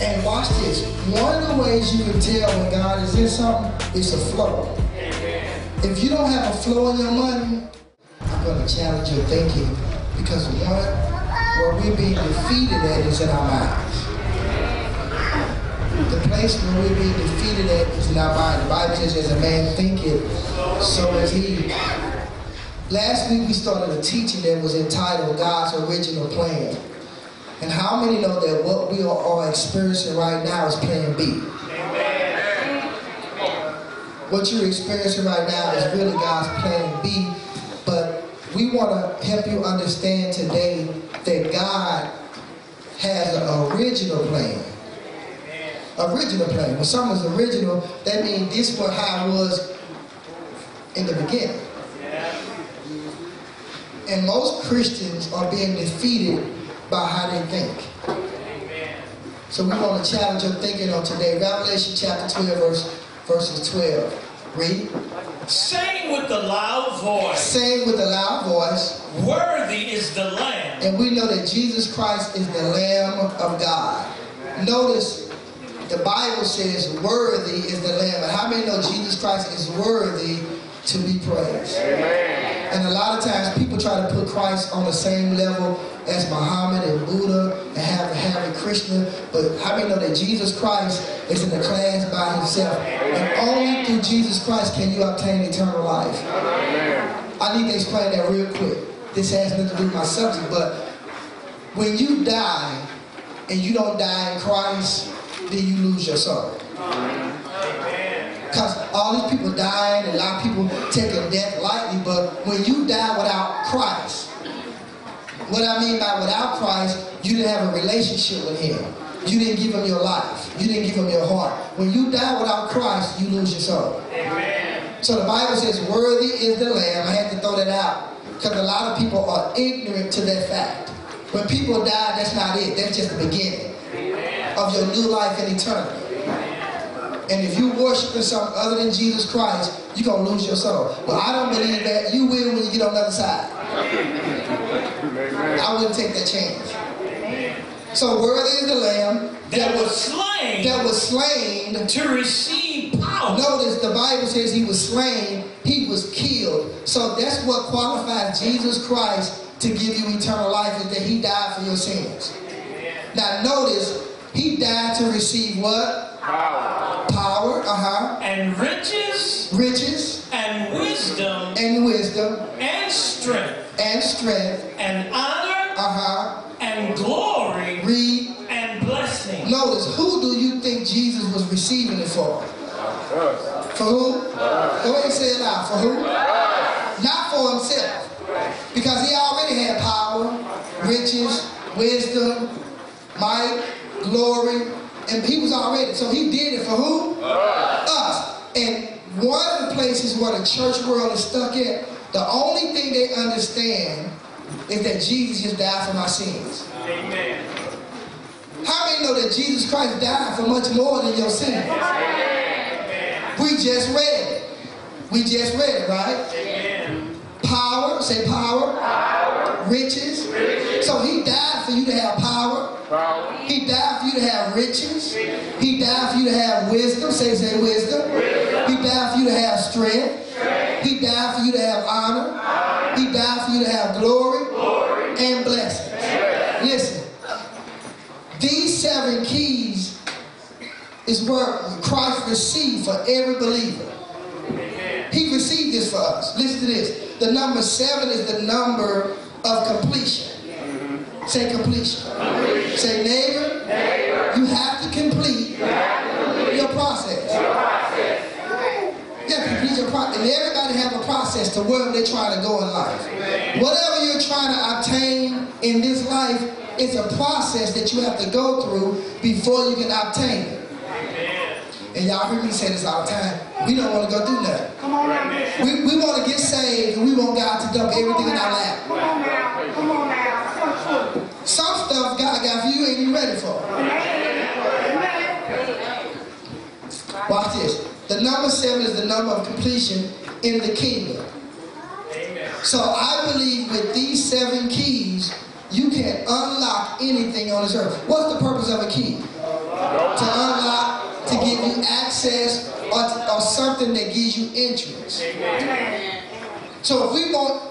And watch this. One of the ways you can tell when God is in something is a flow. If you don't have a flow in your money, I'm going to challenge your thinking because one, where we're being defeated at is in our minds. The place where we're being defeated at is in our mind. The Bible says, as a man thinketh, so is he. Last week we started a teaching that was entitled God's Original Plan. And how many know that what we are all experiencing right now is plan B? What you're experiencing right now is really God's plan B. But we want to help you understand today that God has an original plan. Original plan. When something's original, that means this was how it was in the beginning. And most Christians are being defeated by how they think. So we want to challenge your thinking on today. Revelation chapter 12, verse, verses 12. Read. Saying with a loud voice, Saying with a loud voice, Worthy is the Lamb. and we know that Jesus Christ is the Lamb of God. Notice the Bible says, Worthy is the Lamb. And how many know Jesus Christ is worthy to be praised? And a lot of times people try to put Christ on the same level as Muhammad and Buddha and have Hare Krishna. But how many know that Jesus Christ is in a class by himself? And only through Jesus Christ can you obtain eternal life. I need to explain that real quick. This has nothing to do with my subject, but when you die and you don't die in Christ, then you lose your soul. Because all these people dying, and a lot of people taking death lightly, but when you die without Christ, what I mean by without Christ, you didn't have a relationship with Him. You didn't give Him your life. You didn't give Him your heart. When you die without Christ, you lose your soul. So the Bible says, worthy is the Lamb. I had to throw that out. Because a lot of people are ignorant to that fact. When people die, that's not it. That's just the beginning of your new life in eternity. And if you worshiping something other than Jesus Christ, you're going to lose your soul. Well, I don't believe that. You will when you get on the other side. I wouldn't take that chance. So worthy is the Lamb That was slain that was slain to receive power. Notice the Bible says he was slain, he was killed. So that's what qualifies Jesus Christ to give you eternal life is that he died for your sins. Now notice he died to receive what? Power. Power, uh-huh. and riches Riches and wisdom and wisdom and strength and strength, and honor uh-huh. and glory Read. and blessing. Notice who do you think Jesus was receiving it for? For who? Go ahead and say it out. For who? Not for himself. Because he already had power, riches, wisdom, might, glory, and he was already. So he did it for who? Us. And one of the places where the church world is stuck at, the only thing they understand is that Jesus just died for my sins. Amen. How many know that Jesus Christ died for much more than your sins? We just read it. We just read it, right? Amen. Power, say power. Riches. So he died for you to have power. He died for you to have riches. He died for you to have wisdom. Say, say wisdom. He died for you to have strength. He died for you to have honor. He died for you to have glory, and blessings. Listen, these seven keys is where Christ received for every believer. He received this for us. Listen to this. The number seven is the number of completion. Mm-hmm. Say completion. Say neighbor, you have to complete your process. Yeah, complete your process. And everybody have a process to where they're trying to go in life. Whatever you're trying to obtain in this life, it's a process that you have to go through before you can obtain it. And y'all hear me say this all the time. We don't want to go through nothing. Come on now, We, we want to get saved and we want God to dump everything in our lap. Come on now. Come on now. So true. Some stuff God got for you ain't even ready for. Watch this. The number seven is the number of completion in the kingdom. So I believe with these seven keys, you can unlock anything on this earth. What's the purpose of a key? To unlock, to give you access, or, or something that gives you entrance. So if we want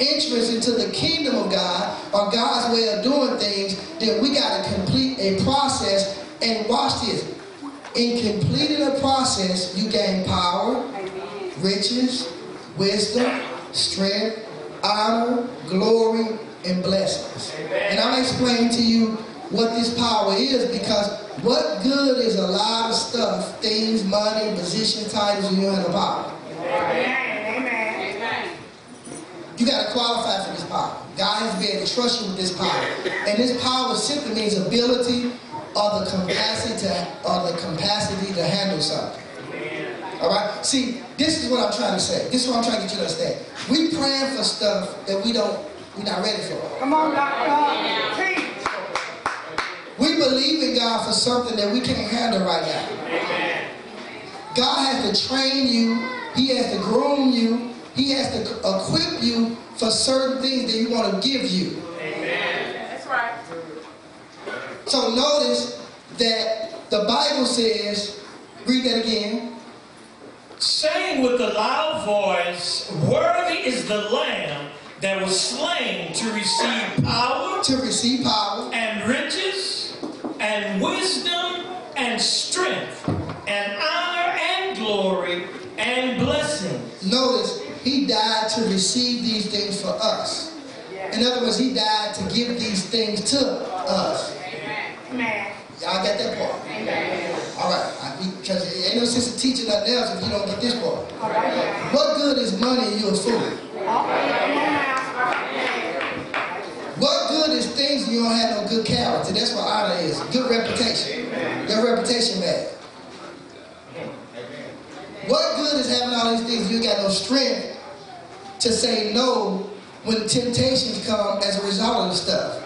entrance into the kingdom of God or God's way of doing things, then we got to complete a process. And watch this. In completing a process, you gain power, riches, wisdom, strength, honor, glory, and blessings. And I'll explain to you what this power is because what good is a lot of stuff, things, money, position, titles, you don't have the power. Amen. You got to qualify for this power. God has been able to trust you with this power. And this power simply means ability or the capacity to or the capacity to handle something. All right. See, this is what I'm trying to say. This is what I'm trying to get you to understand. We praying for stuff that we don't, we're not ready for. Come on, doctor. Teach. We believe in God for something that we can't handle right now. God has to train you. He has to groom you. He has to equip you for certain things that He want to give you. Amen. That's right. So notice that the Bible says, read that again. Saying with a loud voice, Worthy is the Lamb that was slain to receive power To receive power, and riches and wisdom and strength and honor and glory and blessings. notice He died to receive these things for us. In other words, He died to give these things to us. Amen. Y'all got that part? All right. Because it ain't no sense in teaching nothing else if you don't get this part. Right. What good is money and you a fool? Okay, come on now. What good is things and you don't have no good character? That's what honor is. Good reputation. Your reputation bad. What good is having all these things and you got no strength to say no when temptations come as a result of the stuff?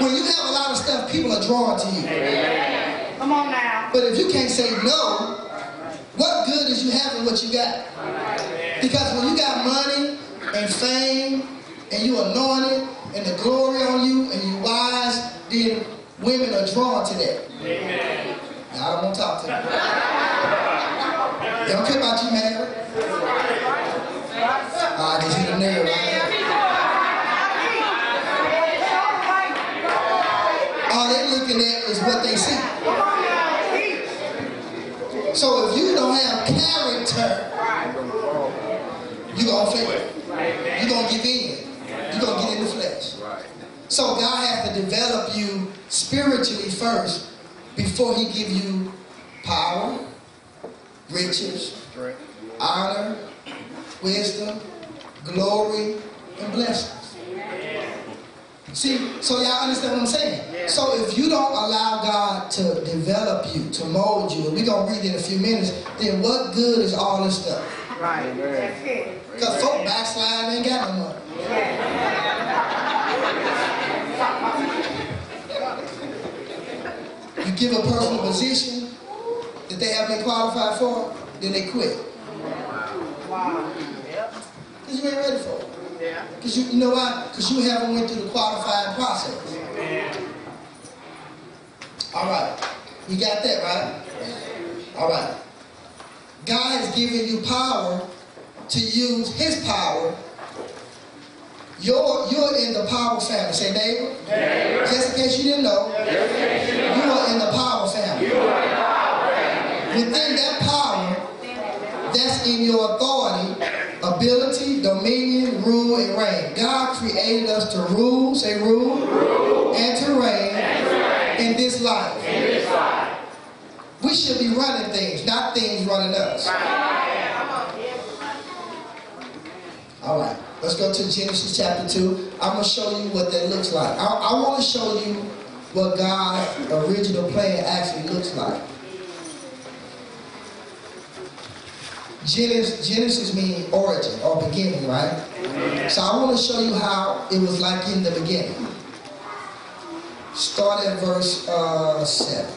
When you have a lot of stuff, people are drawn to you. Come on now. But if you can't say no, what good is you having what you got? Because when you got money and fame and you anointed and the glory on you and you wise, then women are drawn to that. Y'all don't want to talk to. They don't care about you, man. All they looking at is what they see. So if you don't have character, you're gonna fail. You're gonna give in. You're gonna get in the flesh. So God has to develop you spiritually first before He give you power, riches, honor, wisdom, glory, and blessings. See, so y'all understand what I'm saying? So if you don't allow God to develop you, to mold you, and we're gonna read in a few minutes, then what good is all this stuff? Right. That's it. Because folk backslide ain't got no money. You give a person a position that they have been qualified for, then they quit. Wow. Because you ain't ready for it. Yeah. Because you, you know why? Because you haven't went through the qualifying process. All right. You got that, right? All right. God has given you power to use his power. You're, you're in the power family. Say, neighbor. Just in case you didn't know, you, you are in the power family. you are in the power family. Within that power, that's in your authority, ability, dominion, rule, and reign. God created us to rule, say rule, rule and to reign in this life. We should be running things, not things running us. All right, let's go to Genesis chapter 2. I'm going to show you what that looks like. I, I want to show you what God's original plan actually looks like. Genesis, Genesis means origin or beginning, right? So I want to show you how it was like in the beginning. Start at verse uh, 7.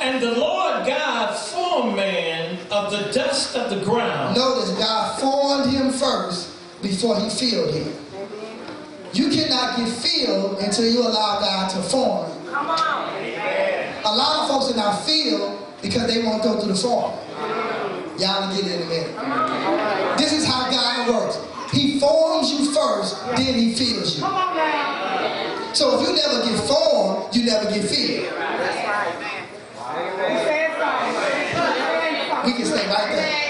And the Lord God formed man of the dust of the ground. Notice God formed him first before he filled him. You cannot get filled until you allow God to form you. Come on. A lot of folks are not filled because they won't go through the form. Y'all will get it in a minute. This is how God works. He forms you first, then he fills you. Come on now. So if you never get formed, you never get filled. That's right, man. You. We can stay right there.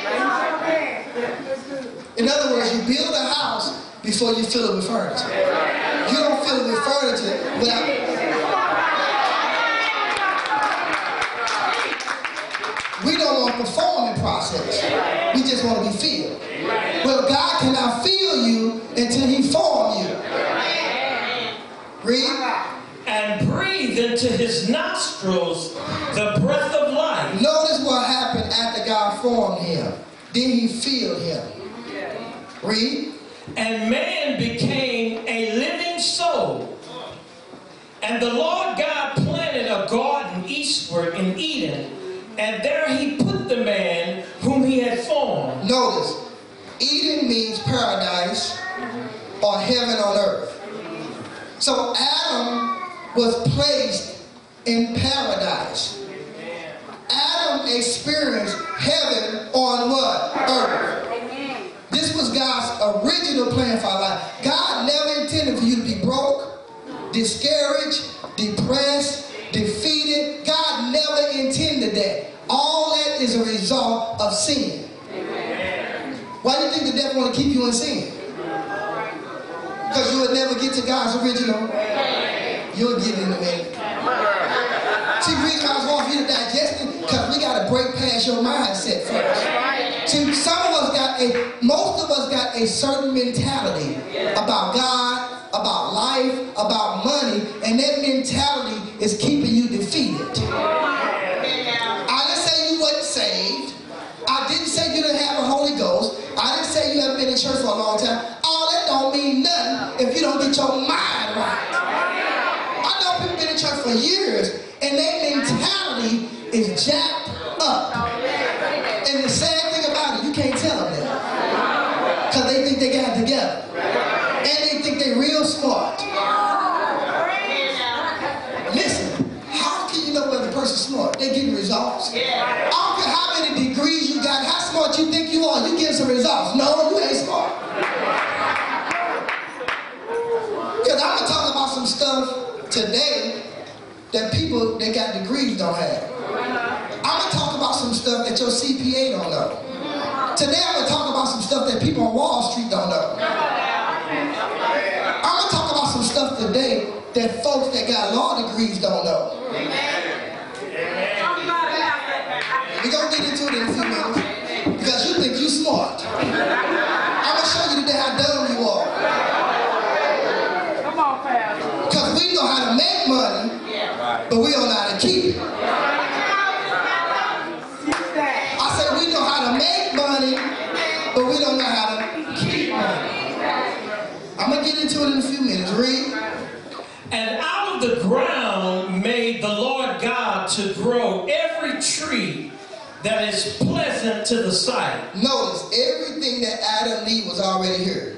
In other words, you build a house before you fill it with furniture. You don't fill it with furniture without. We don't want the forming process. We just want to be filled. Well, God cannot fill you until He form you. Read. And breathe into his nostrils the breath of life. Notice what happened after God formed him. Then He filled him. Read. And man became a living soul. And the Lord God planted a garden eastward in Eden, and there he Notice, Eden means paradise or heaven on earth. So Adam was placed in paradise. Adam experienced heaven on what? Earth. This was God's original plan for our life. God never intended for you to be broke, discouraged, depressed, defeated. God never intended that. All that is a result of sin. Why do you think the devil want to keep you in sin? Because you would never get to God's original. You'll get it in a minute. See, reason I was going for you to digest it, because we got to break past your mindset first. See, some of us got a, most of us got a certain mentality about God, about life, about money, and that mentality is keeping you if you don't get your mind right. I know people been in church for years, and their mentality is jacked up. And the sad thing about it, you can't tell them that. Because they think they got it together. And they think they real smart. Listen, how can you know whether the person's smart? They're getting results. I don't care how many degrees you got, how smart you think you are, you getting some results. No, you ain't smart. Stuff today that people that got degrees don't have. I'm to talk about some stuff that your CPA don't know. Today I'm to talk about some stuff that people on Wall Street don't know. I'm to talk about some stuff today that folks that got law degrees don't know. We're to get into it in a few minutes because you think you're smart. I'm going to show you today how dumb you are. Come on, Pastor. Because we know how to make money, but we don't know how to keep it. I said we know how to make money, but we don't know how to keep money. I'm going to get into it in a few minutes. Read. And out of the ground made the Lord God to grow every tree that is pleasant to the sight. Notice everything that Adam needed was already here.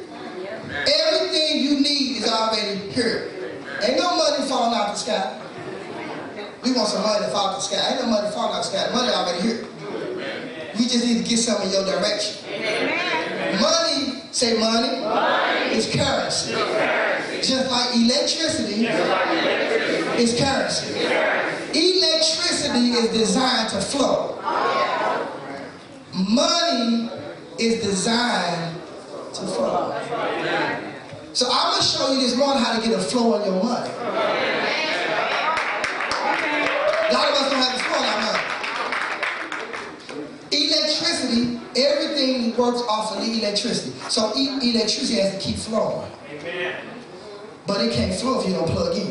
Everything you need is already here. Ain't no money falling out the sky. We want some money to fall out the sky. Ain't no money falling out the sky. Money already here. We just need to get some in your direction. Money, say money, is currency. Just like electricity is currency. Electricity is designed to flow. Money is designed to flow. So I'm going to show you this morning how to get a flow on your money. A lot of us don't have a flow on our money. Electricity, everything works off of the electricity. So e- electricity has to keep flowing. Amen. But it can't flow if you don't plug in.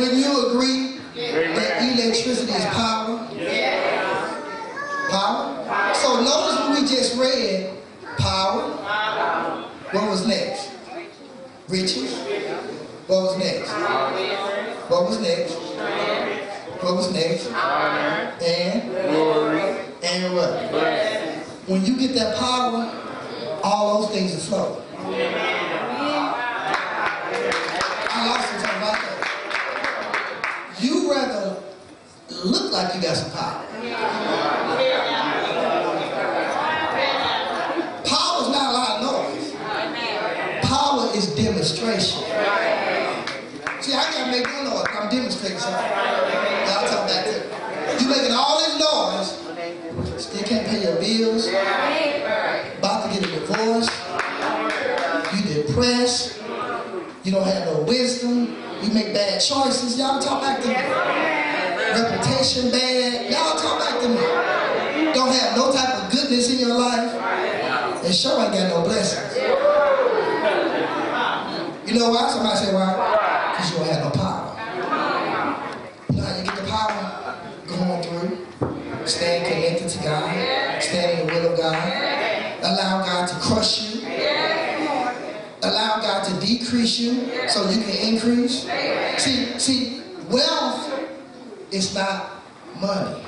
When you agree that electricity is power? power, So notice what we just read. Power. What was next? Riches. What was next? What was next? What was next? And? Glory. And what? When you get that power, all those things will flow. I lost about that. You rather look like you got some power. Power is not a lot of noise. Power is demonstration. See, I can't make no noise. I'm demonstrating something. Y'all talk back there. You making all this noise, still can't pay your bills, about to get a divorce, you depressed, you don't have no wisdom, you make bad choices. Y'all talk back to me. Reputation bad. Y'all talk back to me. Don't have no type of goodness in your life. And sure ain't got no blessings. You know why? Somebody say why? Don't have no power. How you get the power? Going through, staying connected to God, staying in the will of God, allow God to crush you, allow God to decrease you so you can increase. See, see, wealth is not money.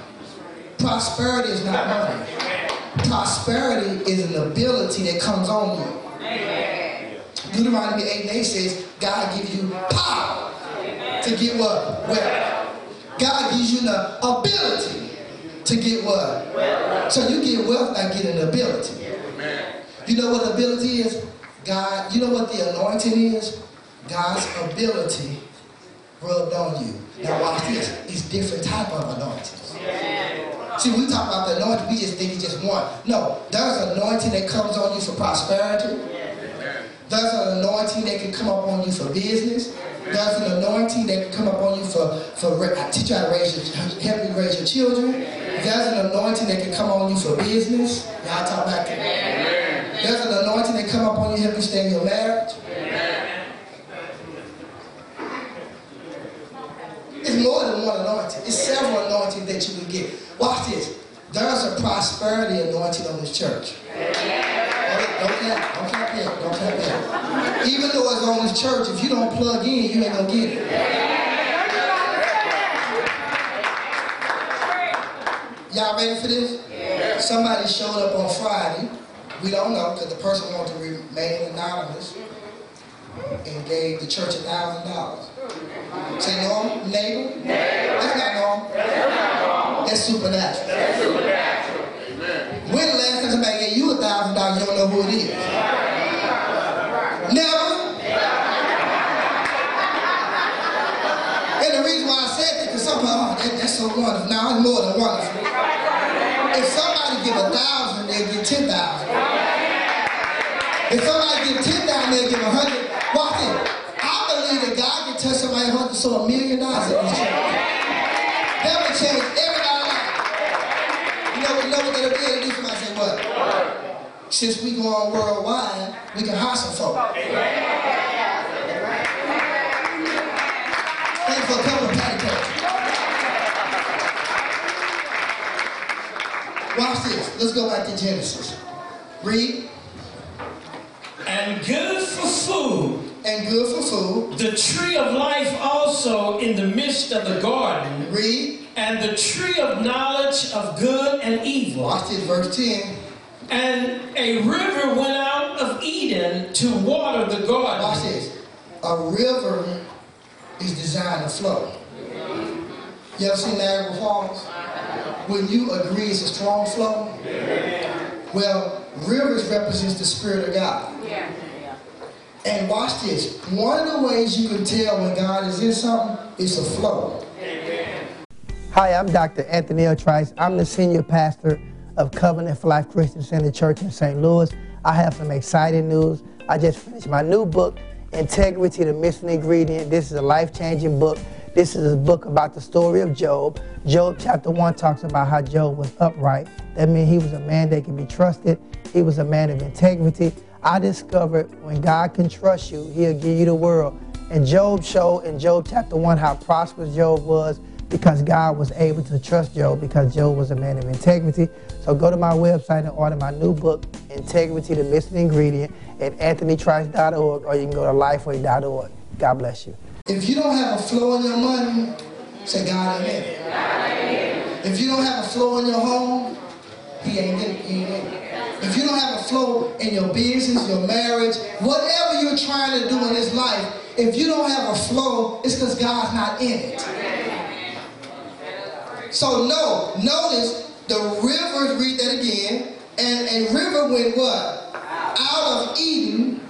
Prosperity is not money. Prosperity is an ability that comes on you. Deuteronomy 8 and 8 says, God gives you power to get what? Wealth. God gives you the ability to get what? So you get wealth by getting ability. You know what ability is? God, you know what the anointing is? God's ability rubbed on you. Now watch this. It's different type of anointings. See, we talk about the anointing, we just think it's just one. No, there's an anointing that comes on you for prosperity. There's an anointing that can come up on you for business. There's an anointing that can come up on you for, for I uh, teach you how to raise your, help you raise your children. There's an anointing that can come on you for business. Y'all talk back to me. There's an anointing that come up on you help you stay in your marriage. It's more than one anointing. It's several anointings that you can get. Watch this. There's a prosperity anointing on this church. Don't clap, don't clap yet, don't clap yet. Even though it's on this church, if you don't plug in, you ain't gonna get it. Y'all ready for this? Somebody showed up on Friday. We don't know because the person wanted to remain anonymous and gave the church a thousand dollars. Say normal, neighbor? That's not normal. That's supernatural. When the last time somebody gave you a thousand dollars, you don't know who it is? Never. And the reason why I said that, because some people, oh, that, that's so wonderful. Now it's more than wonderful. If somebody give a thousand, they'll get ten thousand. If somebody give ten thousand, they'll give a hundred. Watch it. I believe that God can touch somebody's heart to sow a million dollars in this church. That would change everybody's life. You know, you know what that'll be? It'll do somebody say what? Since we go on worldwide, we can hire some folk. And for of patty cakes. Watch this. Let's go back to Genesis. Read. And good for food. And good for food. The tree of life also in the midst of the garden. Read. And the tree of knowledge of good and evil. Watch this, verse 10. And a river went out of Eden to water the garden. Watch this. A river is designed to flow. You ever seen Niagara Falls? When you agree it's a strong flow? Well, rivers represents the Spirit of God. And watch this. One of the ways you can tell when God is in something is a flow. Hi, I'm Dr. Anthony L. Trice. I'm the senior pastor of Covenant for Life Christian Center Church in St. Louis. I have some exciting news. I just finished my new book, Integrity, the Missing Ingredient. This is a life-changing book. This is a book about the story of Job. Job chapter 1 talks about how Job was upright. That means he was a man that can be trusted. He was a man of integrity. I discovered when God can trust you, he'll give you the world. And Job showed in Job chapter 1 how prosperous Job was because God was able to trust Job because Job was a man of integrity. So go to my website and order my new book, Integrity, the Missing Ingredient, at anthonytrice.org or you can go to lifeway.org. God bless you. If you don't have a flow in your money, say God ain't in it. If you don't have a flow in your home, He ain't in it. He ain't in it. If you don't have a flow in your business, your marriage, whatever you're trying to do in this life, if you don't have a flow, it's because God's not in it. So no, notice the rivers, read that again, and a river went what? Out of Eden.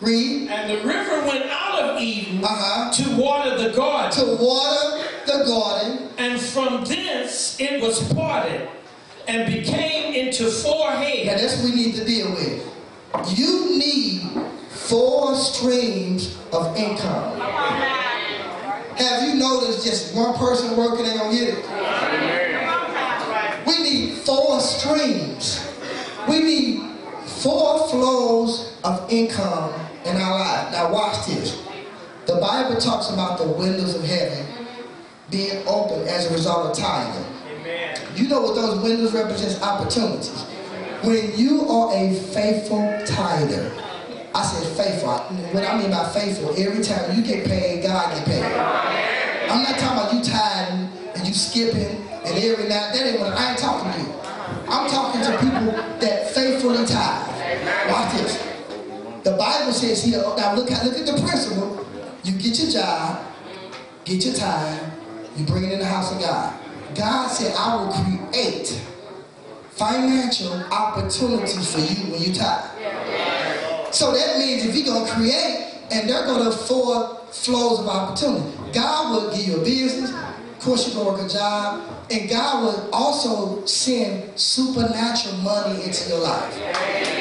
Read. And the river went out of Eden Uh-huh. to water the garden. To water the garden. And from thence it was parted and became into four Now heads. that's what we need to deal with. You need four streams of income. Have you noticed just one person working ain't gonna get it? We need four streams. We need four flows of income in our life. Now watch this. The Bible talks about the windows of heaven being open as a result of tithing. You know what those windows represents opportunities. When you are a faithful tither, I said faithful. What I mean by faithful, every time you get paid, God get paid. I'm not talking about you tithing and you skipping and every night. That ain't what I ain't talking to you. I'm talking to people that faithfully tithe. Watch this. The Bible says here, oh, now look at look at the principle. You get your job, get your time, you bring it in the house of God. God said, I will create financial opportunities for you when you tithe. So that means if you're gonna create, and they're gonna afford flows of opportunity. God will give you a business, course you're gonna work a job, and God will also send supernatural money into your life.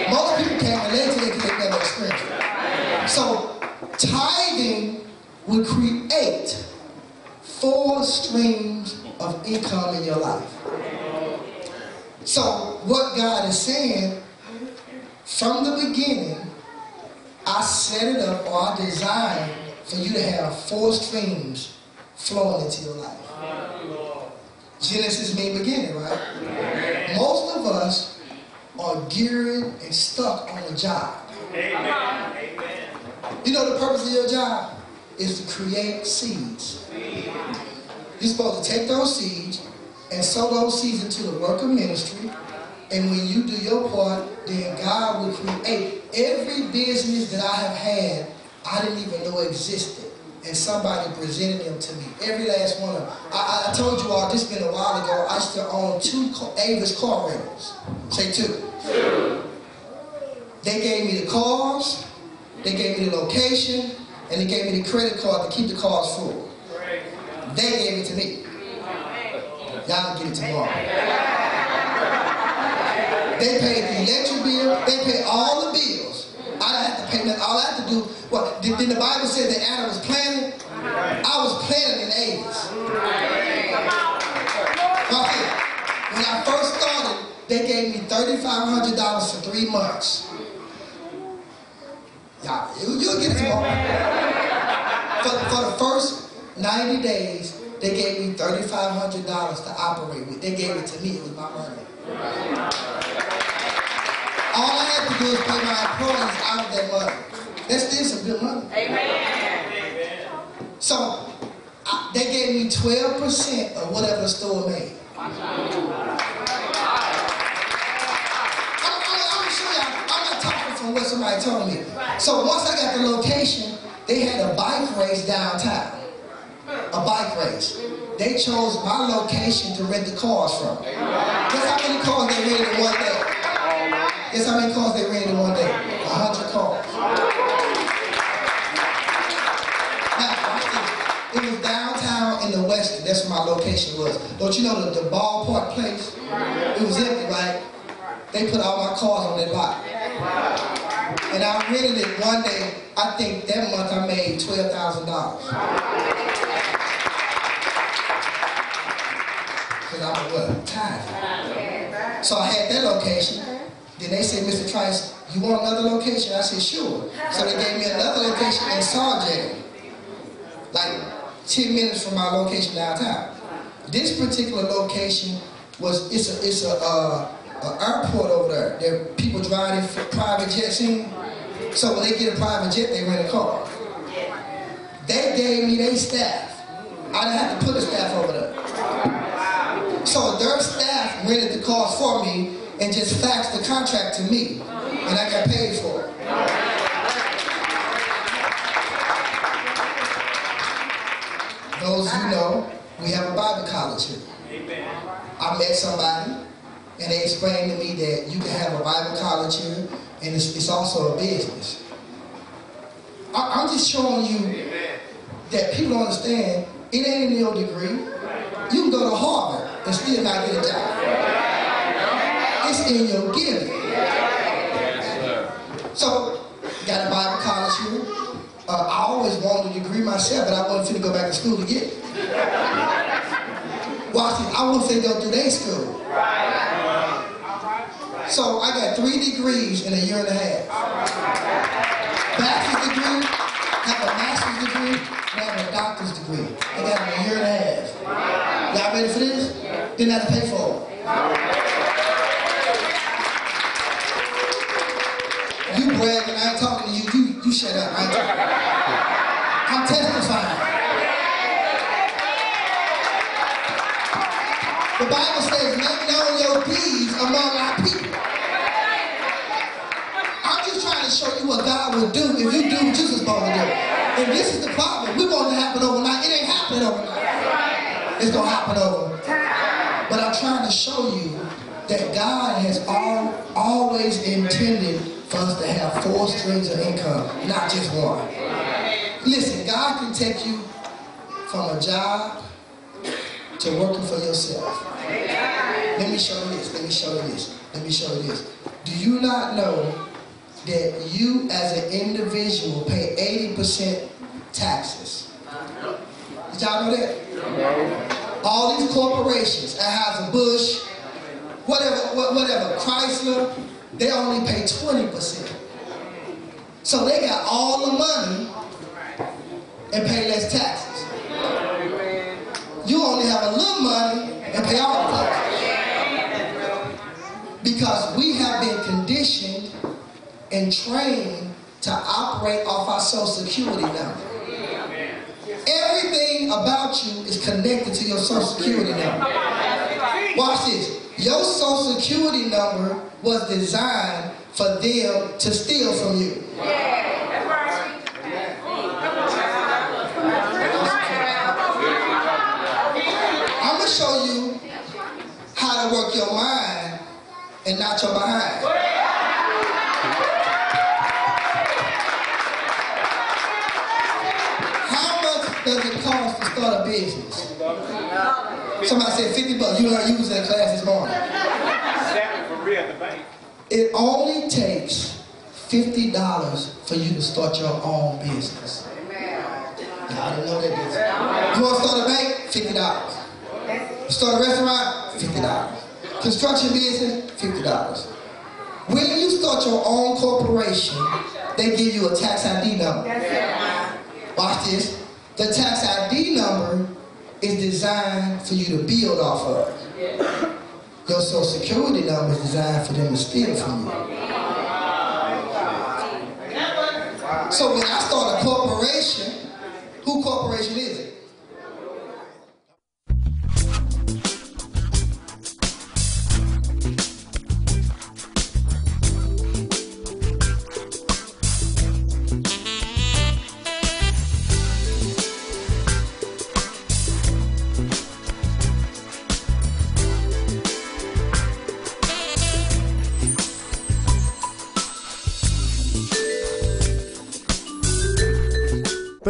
Most people can't relate to it because they never experienced it. So tithing will create four streams of income in your life. So what God is saying, from the beginning, I set it up or I designed for you to have four streams flowing into your life. Genesis mean beginning, right? Most of us are geared and stuck on a job. You know the purpose of your job is to create seeds. You're supposed to take those seeds and sow those seeds into the work of ministry. And when you do your part, then God will create every business that I have had, I didn't even know existed. And somebody presented them to me. Every last one of them. I, I- told you all, this been a while ago, I to own two Avis car rentals. Say two. They gave me the cars, they gave me the location, and they gave me the credit card to keep the cars full. They gave it to me. Y'all can get it tomorrow. They paid the electric bill. They paid all the bills. I didn't have to pay nothing. All I had to do, well, did, did the Bible say that Adam was planting? I was planting in Avis. Okay. When I first started, they gave me $3,500 for three months. Y'all, you, you'll get it tomorrow. For, for the first 90 days, they gave me $3,500 to operate with. They gave it to me. It was my money. All I had to do is pay my employees out of that money. That's still some good money. Amen. So I, they gave me 12% of whatever the store made. I'm, I'm, I'm sure I'm not talking from what somebody told me. So once I got the location, they had a bike race downtown. A bike race. They chose my location to rent the cars from. Guess how many cars they rented in one day? Guess how many calls they ran in one day? A hundred calls. It was downtown in the west. That's where my location was. Don't you know the, the ballpark place? It was empty, right? They put all my cars on that lot. And I rented it one day. I think that month I made twelve thousand dollars. Cause I was what? Tired. So I had that location. Then they said, Mr. Trice, you want another location? I said, sure. So they gave me another location in Sargent, like 10 minutes from my location downtown. This particular location was it's a it's a, uh, a airport over there. There are people driving private jets in. So when they get a private jet, they rent a car. They gave me their staff. I didn't have to put a staff over there. So their staff rented the cars for me and just faxed the contract to me, and I got paid for it. Those who know, we have a Bible college here. I met somebody, and they explained to me that you can have a Bible college here, and it's, it's also a business. I, I'm just showing you that people don't understand it ain't in your degree. You can go to Harvard and still not get a job. It's in your giving. So, got a Bible college here. Uh, I always wanted a degree myself, but I wasn't to go back to school to get it. Watch it. I wasn't go through their school. So I got three degrees in a year and a half. Bachelor's degree, have a master's degree, and have a doctor's degree. I got in a year and a half. Y'all ready for this? Didn't have to pay for it. You bragging, I ain't talking to you. You, you shut up. I ain't talking. I'm testifying. The Bible says, make known your deeds among our people. I'm just trying to show you what God do if you do what you're supposed to do. And this is the problem. We're going to happen overnight. It ain't happening overnight. It's going to happen over. But I'm trying to show you that God has all, always intended for us to have four streams of income, not just one. Listen, God can take you from a job to working for yourself. Let me show you this. Let me show you this. Let me show you this. Do you not know that you as an individual pay 80% taxes? Did y'all know that? All these corporations, Anheuser-Busch, whatever, whatever, Chrysler, they only pay 20%. So they got all the money and pay less taxes. You only have a little money and pay all the taxes. Because we have and trained to operate off our social security number. Everything about you is connected to your social security number. Watch this. Your social security number was designed for them to steal from you. I'm going to show you how to work your mind and not your behind. Business? Somebody said 50 bucks. You you was in class this morning. It only takes $50 for you to start your own business. Y'all didn't know that business. You want to start a bank? $50. Start a restaurant? $50. Construction business? $50. When you start your own corporation, they give you a tax ID number. Watch this. The tax ID number is designed for you to build off of. Your social security number is designed for them to steal from you. So when I start a corporation, who corporation is it?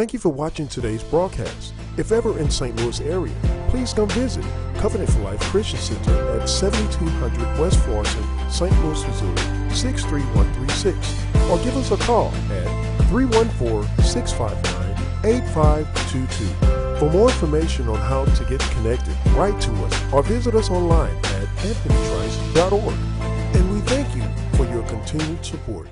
Thank you for watching today's broadcast. If ever in St. Louis area, please come visit Covenant for Life Christian Center at 7200 West Florissant, St. Louis, Missouri 63136 or give us a call at 314-659-8522. For more information on how to get connected, write to us or visit us online at anthonytrice.org. And we thank you for your continued support.